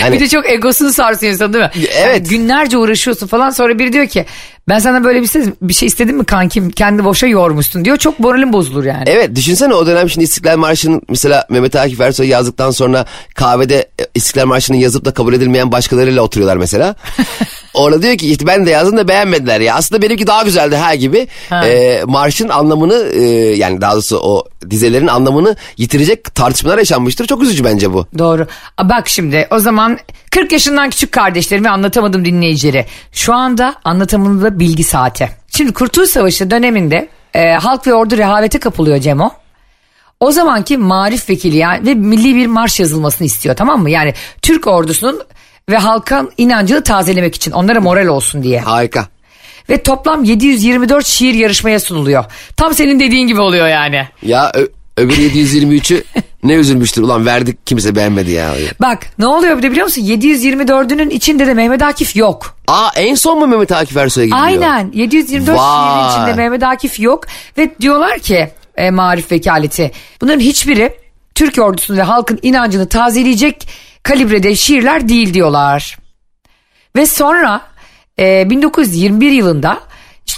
Yani Bir de çok egosunu sarsıyor insan değil mi? Evet. Yani günlerce uğraşıyorsun falan sonra biri diyor ki ben sana böyle bir şey, bir şey istedim mi kankim kendi boşa yormuşsun diyor. Çok moralim bozulur yani. Evet düşünsene o dönem şimdi İstiklal Marşı'nın mesela Mehmet Akif Ersoy yazdıktan sonra kahvede e, İstiklal Marşı'nı yazıp da kabul edilmeyen başkalarıyla oturuyorlar mesela. Orada diyor ki ben de yazdım da beğenmediler ya. Aslında benimki daha güzeldi ha gibi. E, marşın anlamını e, yani daha doğrusu o dizelerin anlamını yitirecek tartışmalar yaşanmıştır. Çok üzücü bence bu. Doğru. A, Bak şimdi o zaman 40 yaşından küçük kardeşlerimi anlatamadım dinleyicileri. Şu anda bilgi saati. Şimdi Kurtuluş Savaşı döneminde e, halk ve ordu rehavete kapılıyor Cemo. O zamanki marif vekili yani ve milli bir marş yazılmasını istiyor tamam mı? Yani Türk ordusunun ve halkın inancını tazelemek için onlara moral olsun diye. Harika. Ve toplam 724 şiir yarışmaya sunuluyor. Tam senin dediğin gibi oluyor yani. Ya öbür 723'ü ne üzülmüştür ulan verdik kimse beğenmedi ya. Bak ne oluyor bir de biliyor musun? 724'ünün içinde de Mehmet Akif yok. Aa en son mu Mehmet Akif Ersoy'a gidiyor? Aynen 724 Vay. şiirin içinde Mehmet Akif yok ve diyorlar ki e, marif vekaleti bunların hiçbiri Türk ordusunu ve halkın inancını tazeleyecek kalibrede şiirler değil diyorlar. Ve sonra e, 1921 yılında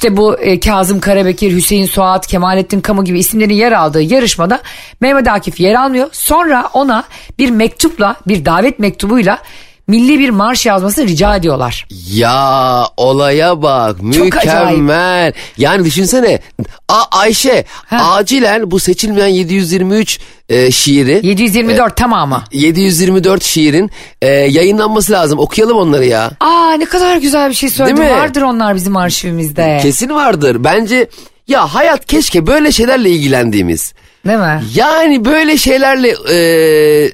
işte bu e, Kazım Karabekir, Hüseyin Suat, Kemalettin Kamu gibi isimlerin yer aldığı yarışmada Mehmet Akif yer almıyor. Sonra ona bir mektupla, bir davet mektubuyla milli bir marş yazmasını rica ediyorlar. Ya olaya bak mükemmel. Yani düşünsene A Ayşe Ha. acilen bu seçilmeyen 723 e, şiiri 724 tamamı. 724 şiirin e, yayınlanması lazım. Okuyalım onları ya. Aa ne kadar güzel bir şey söyledin. Değil mi? Vardır onlar bizim arşivimizde. Kesin vardır. Bence ya hayat keşke böyle şeylerle ilgilendiğimiz. Değil mi? Yani böyle şeylerle e,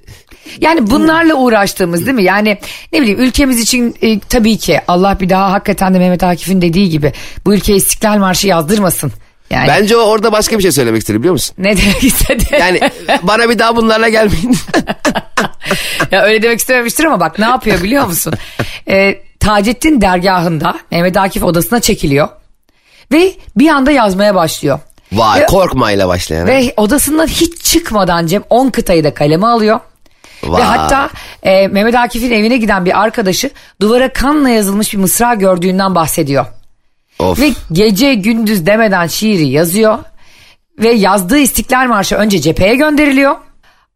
Yani bunlarla uğraştığımız değil mi? Yani ne bileyim ülkemiz için e, tabii ki Allah bir daha hakikaten de Mehmet Akif'in dediği gibi bu ülkeye İstiklal Marşı yazdırmasın. Yani bence o orada başka bir şey söylemek istedi biliyor musun? ne demek istedi? Yani bana bir daha bunlarla gelmeyin. ya öyle demek istememiştir ama bak ne yapıyor biliyor musun? Ee, Taceddin dergahında Mehmet Akif odasına çekiliyor. Ve bir anda yazmaya başlıyor. Vay Ve- korkmayla başlayan. Ve odasından hiç çıkmadan Cem 10 kıtayı da kaleme alıyor. Vay. Ve hatta e, Mehmet Akif'in evine giden bir arkadaşı duvara kanla yazılmış bir mısra gördüğünden bahsediyor. Of. Ve gece gündüz demeden şiiri yazıyor. Ve yazdığı İstiklal Marşı önce cepheye gönderiliyor.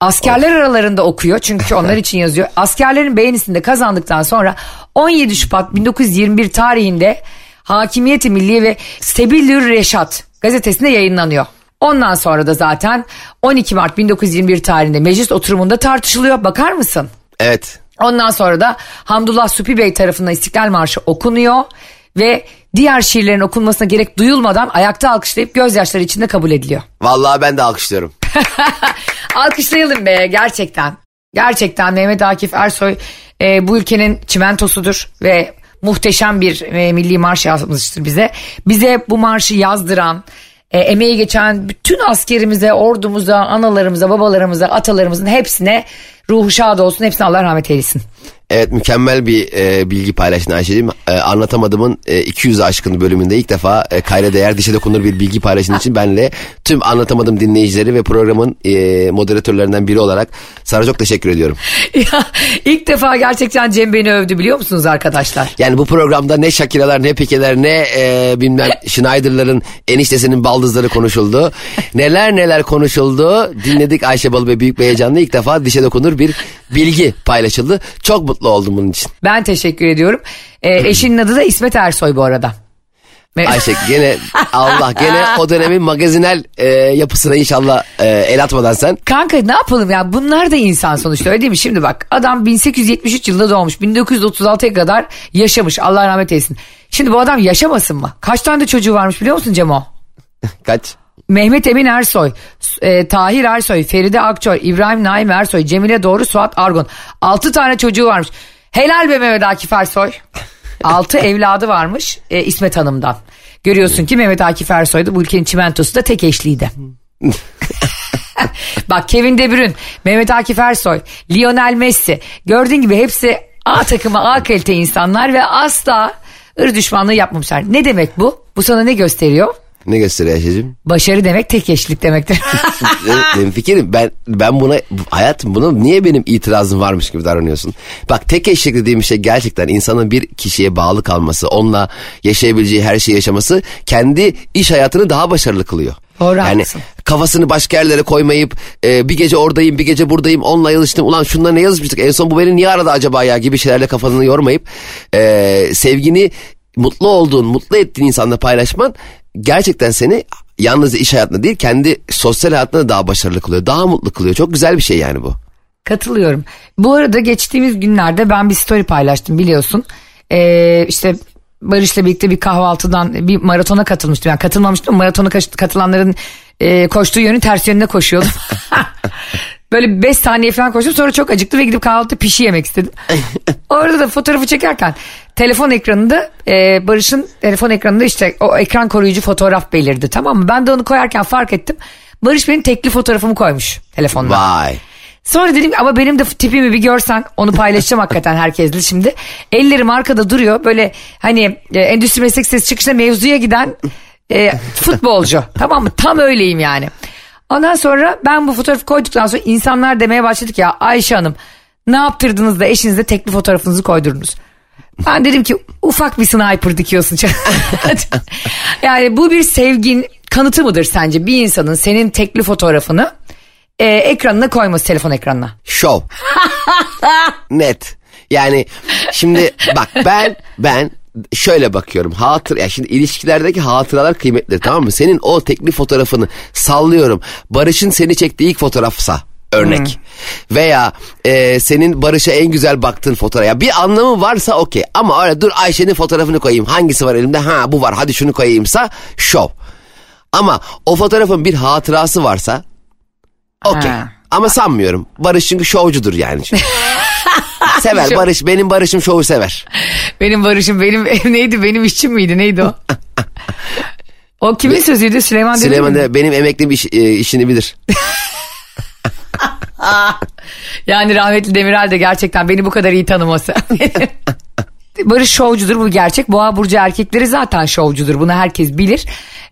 Askerler aralarında okuyor çünkü onlar için yazıyor. Askerlerin beğenisini de kazandıktan sonra 17 Şubat 1921 tarihinde Hakimiyeti Milliye ve Sebillür Reşat gazetesinde yayınlanıyor. Ondan sonra da zaten 12 Mart 1921 tarihinde meclis oturumunda tartışılıyor. Bakar mısın? Evet. Ondan sonra da Hamdullah Supi Bey tarafından İstiklal Marşı okunuyor ve diğer şiirlerin okunmasına gerek duyulmadan ayakta alkışlayıp gözyaşları içinde kabul ediliyor. Vallahi ben de alkışlıyorum. Alkışlayalım be gerçekten. Gerçekten Mehmet Akif Ersoy e, bu ülkenin çimentosudur ve muhteşem bir e, milli marş yazmıştır bize. Bize bu marşı yazdıran, e, emeği geçen bütün askerimize, ordumuza, analarımıza, babalarımıza, atalarımızın hepsine Ruhu şad olsun. Hepsine Allah rahmet eylesin. Evet mükemmel bir e, bilgi paylaştın Ayşe'cim. E, anlatamadığımın e, 200 aşkın bölümünde ilk defa e, kayda değer dişe dokunur bir bilgi paylaştığın için benle tüm anlatamadım dinleyicileri ve programın e, moderatörlerinden biri olarak sana çok teşekkür ediyorum. ya ilk defa gerçekten Cem beni övdü biliyor musunuz arkadaşlar? Yani bu programda ne Shakira'lar ne Peke'ler ne e, bilmem Schneider'ların eniştesinin baldızları konuşuldu. neler neler konuşuldu. Dinledik Ayşe Balı ve büyük bir heyecanla ilk defa dişe dokunur bir bilgi paylaşıldı. Çok mutlu oldum bunun için. Ben teşekkür ediyorum. Ee, eşinin adı da İsmet Ersoy bu arada. Ayşe gene Allah gene o dönemin magazinel e, yapısına inşallah e, el atmadan sen. Kanka ne yapalım ya bunlar da insan sonuçta öyle değil mi? Şimdi bak adam 1873 yılında doğmuş 1936'ya kadar yaşamış Allah rahmet eylesin. Şimdi bu adam yaşamasın mı? Kaç tane de çocuğu varmış biliyor musun Cemo? Kaç? Mehmet Emin Ersoy, e, Tahir Ersoy, Feride Akçoy, İbrahim Naim Ersoy, Cemile Doğru, Suat Argun. 6 tane çocuğu varmış. Helal be Mehmet Akif Ersoy. 6 evladı varmış e, İsmet Hanım'dan. Görüyorsun ki Mehmet Akif Ersoy da bu ülkenin çimentosu da tek eşliydi. Bak Kevin De Bruyne, Mehmet Akif Ersoy, Lionel Messi. Gördüğün gibi hepsi A takımı A kalite insanlar ve asla ırz düşmanlığı yapmamışlar. Ne demek bu? Bu sana ne gösteriyor? Ne gösteriyor Ayşe'cim? Başarı demek tek eşlik demektir. Evet, benim fikrim ben ben buna hayatım bunu niye benim itirazım varmış gibi davranıyorsun? Bak tek eşlik dediğim şey gerçekten insanın bir kişiye bağlı kalması, onunla yaşayabileceği her şeyi yaşaması kendi iş hayatını daha başarılı kılıyor. Doğru, yani haklısın. kafasını başka yerlere koymayıp e, bir gece oradayım bir gece buradayım onunla yazıştım ulan şunla ne yazışmıştık en son bu beni niye aradı acaba ya gibi şeylerle kafanı yormayıp e, sevgini mutlu olduğun mutlu ettiğin insanla paylaşman gerçekten seni yalnızca iş hayatında değil kendi sosyal hayatında da daha başarılı kılıyor daha mutlu kılıyor çok güzel bir şey yani bu. Katılıyorum. Bu arada geçtiğimiz günlerde ben bir story paylaştım biliyorsun. Ee, işte Barış'la birlikte bir kahvaltıdan bir maratona katılmıştım. Yani katılmamıştım maratona katılanların e, koştuğu yönün ters yönüne koşuyordum. Böyle 5 saniye falan koştum sonra çok acıktı ve gidip kahvaltıda pişi yemek istedim. Orada da fotoğrafı çekerken telefon ekranında e, Barış'ın telefon ekranında işte o ekran koruyucu fotoğraf belirdi tamam mı? Ben de onu koyarken fark ettim. Barış benim tekli fotoğrafımı koymuş telefonda. Vay. Sonra dedim ki ama benim de tipimi bir görsen onu paylaşacağım hakikaten herkesle şimdi. Ellerim arkada duruyor böyle hani e, endüstri meslek sesi çıkışında mevzuya giden e, futbolcu tamam mı tam öyleyim yani. Ondan sonra ben bu fotoğrafı koyduktan sonra insanlar demeye başladık ya Ayşe Hanım ne yaptırdınız da eşinize tekli fotoğrafınızı koydurdunuz. Ben dedim ki ufak bir sniper dikiyorsun. yani bu bir sevgin kanıtı mıdır sence bir insanın senin tekli fotoğrafını e, ekranına koyması telefon ekranına. Şov. Net. Yani şimdi bak ben ben şöyle bakıyorum. Hatır ya şimdi ilişkilerdeki hatıralar kıymetli tamam mı? Senin o teklif fotoğrafını sallıyorum. Barış'ın seni çektiği ilk fotoğrafsa örnek. Veya e, senin Barış'a en güzel baktığın fotoğraf. Ya bir anlamı varsa okey. Ama öyle dur Ayşe'nin fotoğrafını koyayım. Hangisi var elimde? Ha bu var. Hadi şunu koyayımsa şov. Ama o fotoğrafın bir hatırası varsa okey. Ama sanmıyorum. Barış çünkü şovcudur yani. sever Şov. Barış. Benim Barış'ım şovu sever. Benim Barış'ım benim neydi benim işçim miydi neydi o? o kimin sözüydü Süleyman Demirel Süleyman mi? benim emeklim iş, e, işini bilir. Yani rahmetli Demirel de gerçekten beni bu kadar iyi tanıması. Barış şovcudur bu gerçek. Boğa burcu erkekleri zaten şovcudur. Bunu herkes bilir.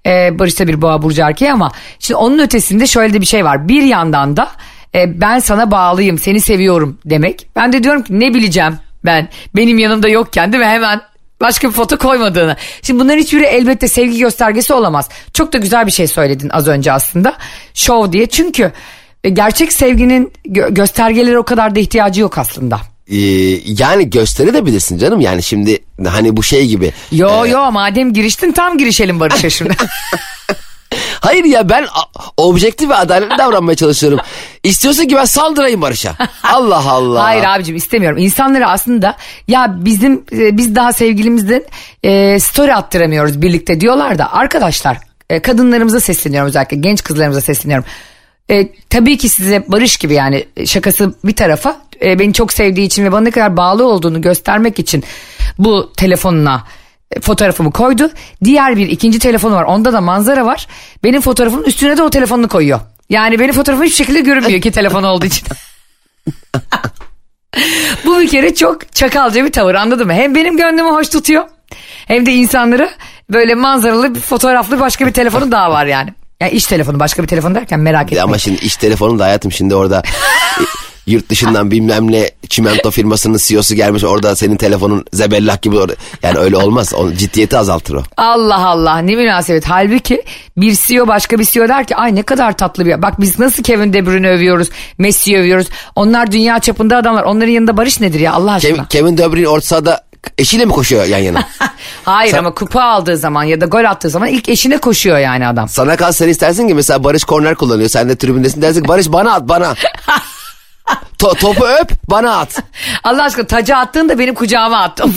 Ee, Barış da bir boğa burcu erkeği ama şimdi onun ötesinde şöyle de bir şey var. Bir yandan da e, ben sana bağlıyım, seni seviyorum demek. Ben de diyorum ki ne bileceğim ben benim yanımda yokken değil mi hemen başka bir foto koymadığını. Şimdi bunların hiçbiri elbette sevgi göstergesi olamaz. Çok da güzel bir şey söyledin az önce aslında. Şov diye. Çünkü gerçek sevginin gö- göstergelere o kadar da ihtiyacı yok aslında. Ee, yani gösterebilirsin canım yani şimdi hani bu şey gibi. Yo yo madem giriştin tam girişelim Barış'a şimdi. Hayır ya ben objektif ve adaletli davranmaya çalışıyorum. İstiyorsun ki ben saldırayım Barış'a. Allah Allah. Hayır abicim istemiyorum. İnsanlara aslında ya bizim e, biz daha sevgilimizden e, story attıramıyoruz birlikte diyorlar da arkadaşlar e, kadınlarımıza sesleniyorum özellikle genç kızlarımıza sesleniyorum. E, tabii ki size Barış gibi yani e, şakası bir tarafa e, beni çok sevdiği için ve bana ne kadar bağlı olduğunu göstermek için bu telefonuna e, fotoğrafımı koydu. Diğer bir ikinci telefonu var. Onda da manzara var. Benim fotoğrafımın üstüne de o telefonunu koyuyor. Yani benim fotoğrafım hiçbir şekilde görünmüyor ki telefon olduğu için. Bu bir kere çok çakalca bir tavır anladın mı? Hem benim gönlümü hoş tutuyor hem de insanları böyle manzaralı bir fotoğraflı başka bir telefonu daha var yani. Yani iş telefonu başka bir telefon derken merak etmeyin. Ama şimdi iş telefonu da hayatım şimdi orada yurt dışından bilmem ne çimento firmasının CEO'su gelmiş orada senin telefonun zebellah gibi orada. Yani öyle olmaz. O ciddiyeti azaltır o. Allah Allah ne münasebet. Halbuki bir CEO başka bir CEO der ki ay ne kadar tatlı bir. Bak biz nasıl Kevin De Bruyne övüyoruz. Messi'yi övüyoruz. Onlar dünya çapında adamlar. Onların yanında barış nedir ya Allah aşkına? Kevin, Kevin De Bruyne orta sahada eşiyle mi koşuyor yan yana? Hayır Sen- ama kupa aldığı zaman ya da gol attığı zaman ilk eşine koşuyor yani adam. Sana kalsa sen istersin ki mesela Barış korner kullanıyor. Sen de tribündesin dersin ki Barış bana at bana. To- topu öp bana at. Allah aşkına taca attığında benim kucağıma attım.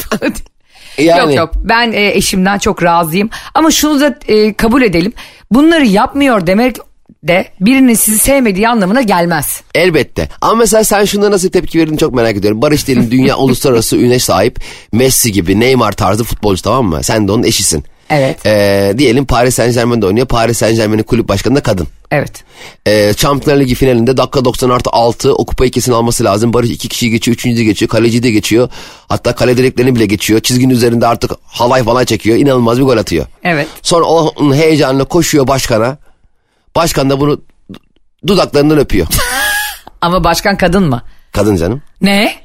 Yani. Yok yok ben e, eşimden çok razıyım ama şunu da e, kabul edelim bunları yapmıyor demek de birinin sizi sevmediği anlamına gelmez. Elbette. Ama mesela sen şunda nasıl tepki verdiğini çok merak ediyorum. Barış diyelim dünya uluslararası üne sahip Messi gibi Neymar tarzı futbolcu tamam mı? Sen de onun eşisin. Evet. Ee, diyelim Paris Saint Germain'de oynuyor. Paris Saint Germain'in kulüp başkanı da kadın. Evet. Ee, Şampiyonlar Ligi finalinde dakika 90 artı 6 o kupayı kesin alması lazım. Barış iki kişiyi geçiyor, üçüncü de geçiyor, kaleci de geçiyor. Hatta kale direklerini bile geçiyor. Çizginin üzerinde artık halay falan çekiyor. İnanılmaz bir gol atıyor. Evet. Sonra onun heyecanla koşuyor başkana. Başkan da bunu dudaklarından öpüyor. Ama başkan kadın mı? Kadın canım. Ne?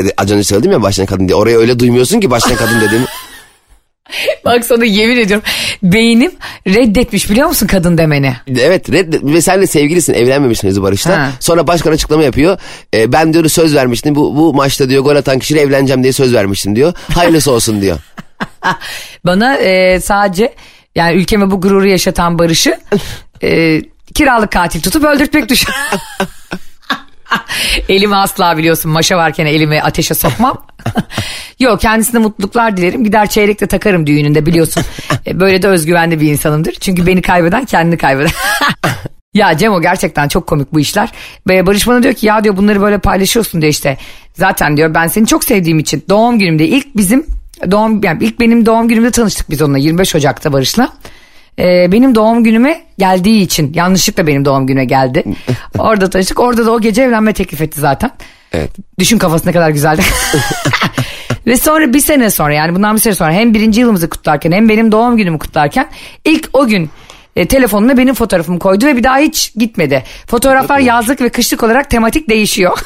E, Az önce söyledim ya başkan kadın diye. Oraya öyle duymuyorsun ki başkan kadın dediğimi. Bak sana yemin ediyorum beynim reddetmiş biliyor musun kadın demeni? Evet red ve senle sevgilisin evlenmemişsiniz Barış'la. Ha. Sonra başkan açıklama yapıyor. E, ben diyor söz vermiştim bu, bu maçta diyor gol atan kişiyle evleneceğim diye söz vermiştim diyor. Hayırlısı olsun diyor. Bana e, sadece yani ülkeme bu gururu yaşatan Barış'ı e, kiralık katil tutup öldürtmek düşer. elimi asla biliyorsun maşa varken elimi ateşe sokmam. Yok kendisine mutluluklar dilerim. Gider çeyrek de takarım düğününde biliyorsun. E, Böyle de özgüvenli bir insanımdır. Çünkü beni kaybeden kendini kaybeder. Ya Cemo gerçekten çok komik bu işler. Barış bana diyor ki ya diyor bunları böyle paylaşıyorsun diyor işte. Zaten diyor ben seni çok sevdiğim için doğum günümde ilk bizim doğum yani ilk benim doğum günümde tanıştık biz onunla 25 Ocak'ta Barış'la. Ee, benim doğum günüme geldiği için yanlışlıkla benim doğum günüme geldi. Orada tanıştık. Orada da o gece evlenme teklif etti zaten. Evet. Düşün kafası ne kadar güzeldi. Ve sonra bir sene sonra yani bundan bir sene sonra hem birinci yılımızı kutlarken hem benim doğum günümü kutlarken ilk o gün e, telefonuna benim fotoğrafımı koydu ve bir daha hiç gitmedi. Fotoğraflar yazlık ve kışlık olarak tematik değişiyor.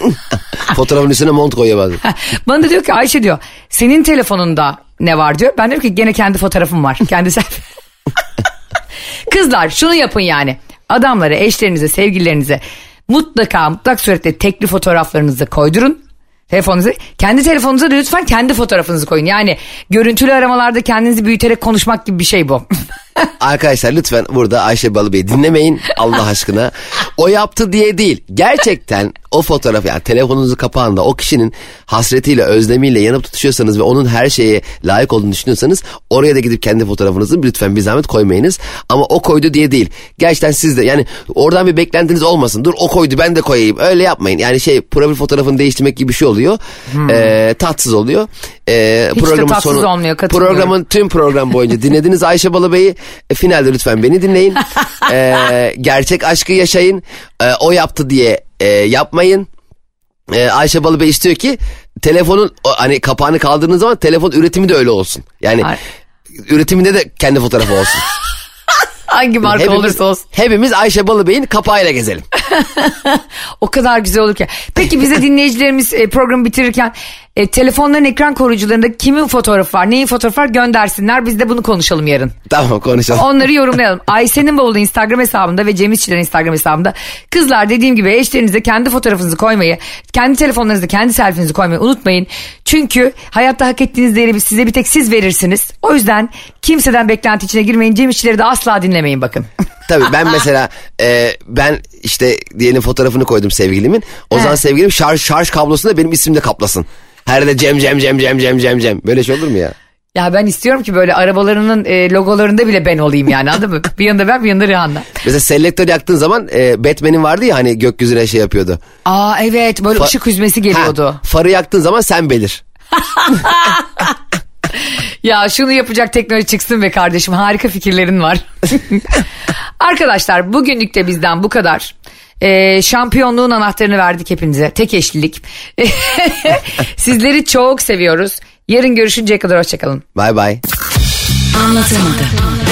Fotoğrafın üstüne mont bazen. Bana da diyor ki Ayşe diyor senin telefonunda ne var diyor. Ben diyorum ki gene kendi fotoğrafım var. Kendi selfie. Kızlar şunu yapın yani. Adamlara, eşlerinize, sevgililerinize mutlaka mutlak surette tekli fotoğraflarınızı koydurun. Telefonunuzu, kendi telefonunuza da lütfen kendi fotoğrafınızı koyun. Yani görüntülü aramalarda kendinizi büyüterek konuşmak gibi bir şey bu. Arkadaşlar lütfen burada Ayşe Balıbey'i dinlemeyin Allah aşkına. O yaptı diye değil. Gerçekten o fotoğraf yani telefonunuzu kapağında o kişinin hasretiyle özlemiyle yanıp tutuşuyorsanız ve onun her şeye layık olduğunu düşünüyorsanız oraya da gidip kendi fotoğrafınızı lütfen bir zahmet koymayınız. Ama o koydu diye değil. Gerçekten siz de yani oradan bir beklentiniz olmasın. Dur o koydu ben de koyayım. Öyle yapmayın. Yani şey profil fotoğrafını değiştirmek gibi bir şey oluyor. Ee, tatsız oluyor. Ee, Hmm. Hiç de tatsız olmuyor, katılıyorum. Programın tüm program boyunca dinlediniz Ayşe Balıbey'i. E, finalde lütfen beni dinleyin. E, gerçek aşkı yaşayın. E, o yaptı diye e, yapmayın. E, Ayşe Balıbey istiyor ki telefonun o, hani kapağını kaldırdığınız zaman telefon üretimi de öyle olsun. Yani Ay. üretiminde de kendi fotoğrafı olsun. Hangi marka hepimiz, olursa olsun. hepimiz Ayşe Balıbey'in kapağıyla gezelim. O kadar güzel olur ki. Peki bize dinleyicilerimiz e, programı bitirirken e, telefonların ekran koruyucularında kimin fotoğrafı var, neyin fotoğrafı var göndersinler. Biz de bunu konuşalım yarın. Tamam konuşalım. Onları yorumlayalım. Ayşe'nin bavulu Instagram hesabında ve Cem İşçilerin Instagram hesabında. Kızlar dediğim gibi eşlerinize kendi fotoğrafınızı koymayı, kendi telefonlarınızda kendi selfinizi koymayı unutmayın. Çünkü hayatta hak ettiğiniz değeri size bir tek siz verirsiniz. O yüzden kimseden beklenti içine girmeyin. Cem İşçileri de asla dinlemeyin bakın. Tabii ben mesela e, ben işte diyelim fotoğrafını koydum sevgilimin. O zaman sevgilim şarj şarj kablosunu da benim ismimle kaplasın. Her yerde Cem Cem Cem Cem Cem Cem Cem. Böyle şey olur mu ya? Ya ben istiyorum ki böyle arabalarının e, logolarında bile ben olayım yani anladın mı? Bir yanında ben bir yanında Rihanna. Mesela selektör yaktığın zaman e, Batman'in vardı ya hani gökyüzüne şey yapıyordu. Aa evet böyle Fa- ışık hüzmesi geliyordu. Ha, farı yaktığın zaman sen belir. Ya şunu yapacak teknoloji çıksın be kardeşim harika fikirlerin var. Arkadaşlar bugünlük de bizden bu kadar. Ee, şampiyonluğun anahtarını verdik hepinize. Tek eşlilik. Sizleri çok seviyoruz. Yarın görüşünceye kadar hoşçakalın. Bay bay. Anlatamadım.